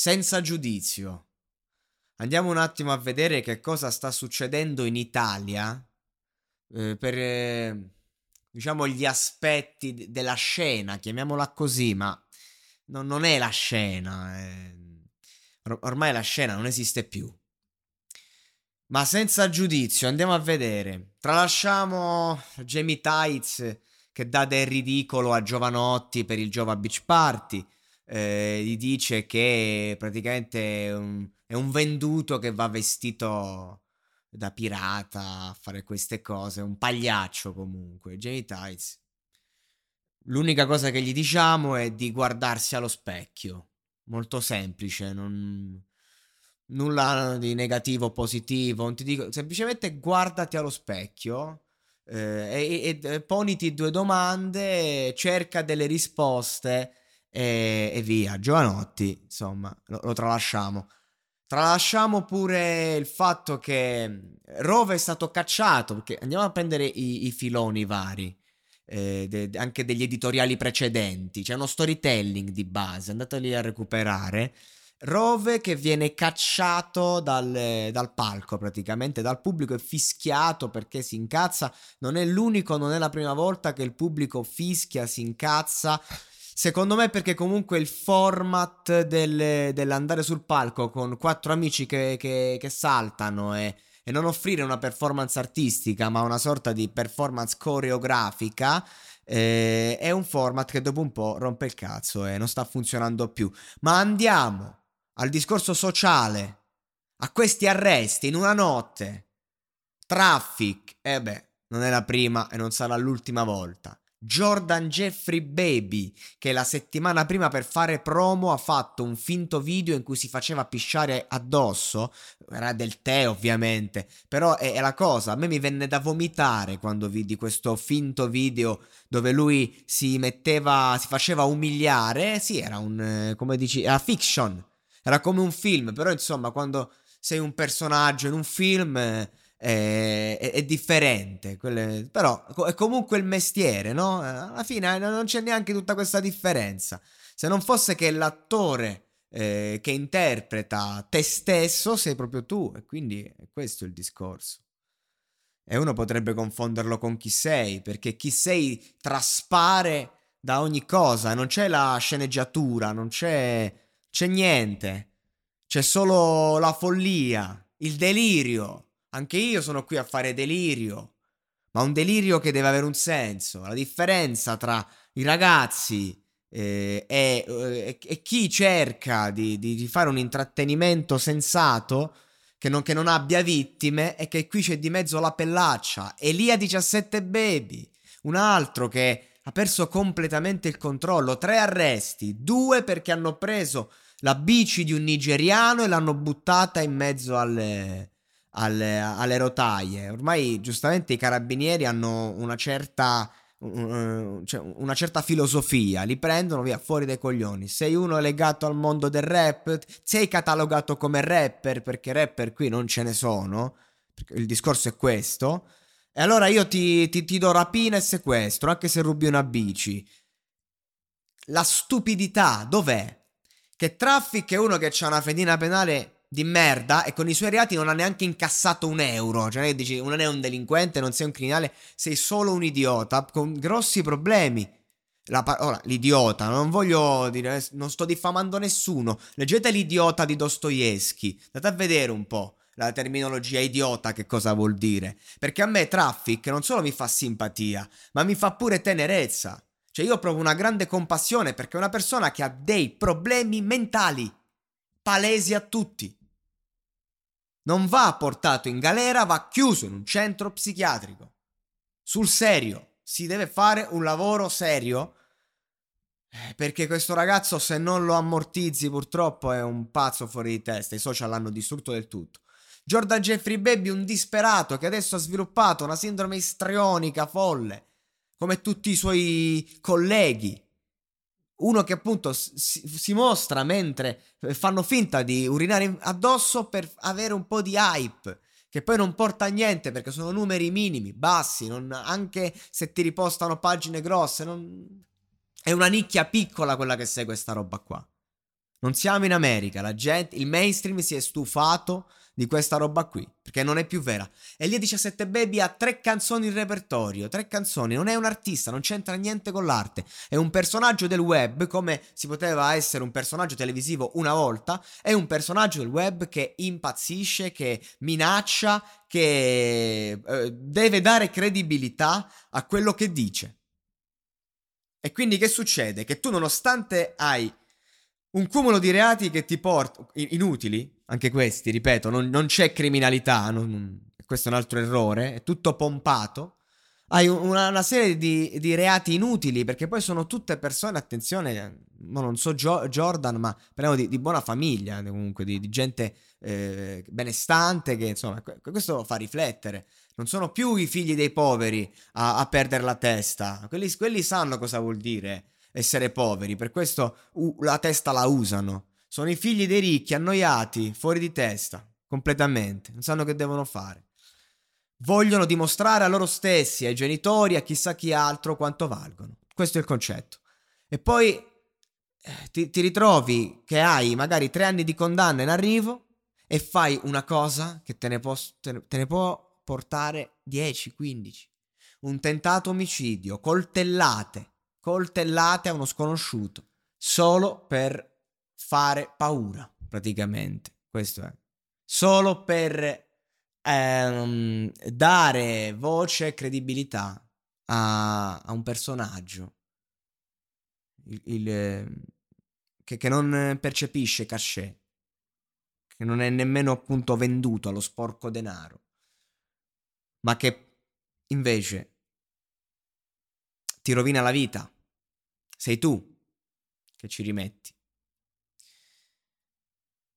Senza giudizio. Andiamo un attimo a vedere che cosa sta succedendo in Italia eh, per, eh, diciamo, gli aspetti della scena, chiamiamola così, ma non, non è la scena. Eh Or- ormai la scena non esiste più. Ma senza giudizio, andiamo a vedere. Tralasciamo Jamie Tights che dà del ridicolo a Giovanotti per il Giova Beach Party. Eh, gli dice che praticamente è un, è un venduto che va vestito da pirata a fare queste cose, un pagliaccio comunque. Jamie Tights. L'unica cosa che gli diciamo è di guardarsi allo specchio molto semplice, non... nulla di negativo o positivo, non ti dico, semplicemente guardati allo specchio eh, e, e, poniti due domande, cerca delle risposte e, e via. Giovanotti, insomma, lo, lo tralasciamo. Tralasciamo pure il fatto che Rove è stato cacciato, perché andiamo a prendere i, i filoni vari eh, de- anche degli editoriali precedenti. C'è uno storytelling di base, andateli a recuperare. Rove che viene cacciato dal, dal, palco praticamente, dal pubblico e fischiato perché si incazza. Non è l'unico, non è la prima volta che il pubblico fischia, si incazza. Secondo me perché comunque il format del, dell'andare sul palco con quattro amici che, che, che saltano e e non offrire una performance artistica, ma una sorta di performance coreografica, eh, è un format che dopo un po' rompe il cazzo e non sta funzionando più. Ma andiamo al discorso sociale, a questi arresti in una notte. Traffic, e eh beh, non è la prima e non sarà l'ultima volta. Jordan Jeffrey Baby, che la settimana prima per fare promo ha fatto un finto video in cui si faceva pisciare addosso, era del tè ovviamente, però è, è, la cosa, a me mi venne da vomitare quando vidi questo finto video dove lui si metteva, si faceva umiliare, sì era un, eh, come dici, era fiction, era come un film, però insomma quando sei un personaggio in un film... È, è, è differente, quelle, però è comunque il mestiere, no? Alla fine eh, non c'è neanche tutta questa differenza. Se non fosse che l'attore eh, che interpreta te stesso sei proprio tu, e quindi è questo il discorso. E uno potrebbe confonderlo con chi sei, perché chi sei traspare da ogni cosa, non c'è la sceneggiatura, non c'è, c'è niente, c'è solo la follia, il delirio. Anche io sono qui a fare delirio, ma un delirio che deve avere un senso. La differenza tra i ragazzi eh, e, eh, e, chi cerca di, di, di, fare un intrattenimento sensato che non, che non, abbia vittime è che qui c'è di mezzo la pellaccia. Elia 17 Baby, un altro che ha perso completamente il controllo. Tre arresti, due perché hanno preso la bici di un nigeriano e l'hanno buttata in mezzo alle alle, alle rotaie. Ormai giustamente i carabinieri hanno una certa cioè una certa filosofia, li prendono via fuori dai coglioni. Sei uno legato al mondo del rap, sei catalogato come rapper perché rapper qui non ce ne sono. il discorso è questo. E allora io ti, ti, ti do rapina e sequestro, anche se rubi una bici. La stupidità dov'è? Che Traffic è uno che ha una fedina penale di merda e con i suoi reati non ha neanche incassato un euro. Cioè, dici, non è un delinquente, non sei un criminale, sei solo un idiota con grossi problemi. La, ora, l'idiota, non voglio dire, non sto diffamando nessuno. Leggete l'idiota di Dostoevsky, andate a vedere un po' la terminologia idiota che cosa vuol dire. Perché a me Traffic non solo mi fa simpatia, ma mi fa pure tenerezza. Cioè io provo una grande compassione perché è una persona che ha dei problemi mentali palesi a tutti non va portato in galera, va chiuso in un centro psichiatrico. Sul serio, si deve fare un lavoro serio Eh, perché questo ragazzo, se non lo ammortizzi, purtroppo è un pazzo fuori di testa. I social l'hanno distrutto del tutto. Jordan Jeffrey Baby, un disperato che adesso ha sviluppato una sindrome istrionica folle, come tutti i suoi colleghi. Uno che appunto si, si mostra mentre fanno finta di urinare addosso per avere un po' di hype che poi non porta a niente perché sono numeri minimi, bassi, non, anche se ti ripostano pagine grosse, non, è una nicchia piccola quella che segue questa roba qua. Non siamo in America, la gente, il mainstream si è stufato di questa roba qui, perché non è più vera. Elia 17 Baby ha tre canzoni in repertorio, tre canzoni, non è un artista, non c'entra niente con l'arte, è un personaggio del web, come si poteva essere un personaggio televisivo una volta, è un personaggio del web che impazzisce, che minaccia, che eh, deve dare credibilità a quello che dice. E quindi che succede? Che tu nonostante hai un cumulo di reati che ti porta inutili, anche questi, ripeto, non, non c'è criminalità, non, questo è un altro errore, è tutto pompato. Hai una, una serie di, di, reati inutili perché poi sono tutte persone, attenzione, non so Gio, Jordan, ma parliamo di, di, buona famiglia, comunque, di, di gente eh, benestante che insomma, questo fa riflettere. Non sono più i figli dei poveri a, a perdere la testa. Quelli, quelli, sanno cosa vuol dire essere poveri, per questo uh, la testa la usano. Sono i figli dei ricchi, annoiati, fuori di testa, completamente. Non sanno che devono fare. Vogliono dimostrare a loro stessi, ai genitori, a chissà chi altro quanto valgono. Questo è il concetto. E poi eh, ti, ti ritrovi che hai magari tre anni di condanna in arrivo e fai una cosa che te ne può, te, te ne può portare 10, 15. Un tentato omicidio, coltellate, coltellate a uno sconosciuto, solo per fare paura, praticamente. Questo è. Solo per ehm, dare voce e credibilità a, a un personaggio il, il, che, che non percepisce cachet, che non è nemmeno appunto venduto allo sporco denaro ma che invece ti rovina la vita. Sei tu che ci rimetti.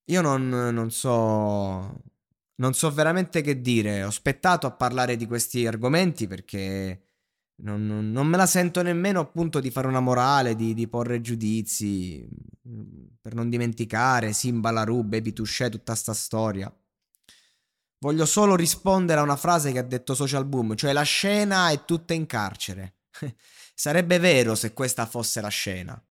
Io non, non so. Non so veramente che dire. Ho aspettato a parlare di questi argomenti perché non, non, non, me la sento nemmeno appunto di fare una morale, di, di porre giudizi. Per non dimenticare Simba Larue, Baby Touché, tutta sta storia. Voglio solo rispondere a una frase che ha detto Social Boom, cioè la scena è tutta in carcere. Sarebbe vero se questa fosse la scena.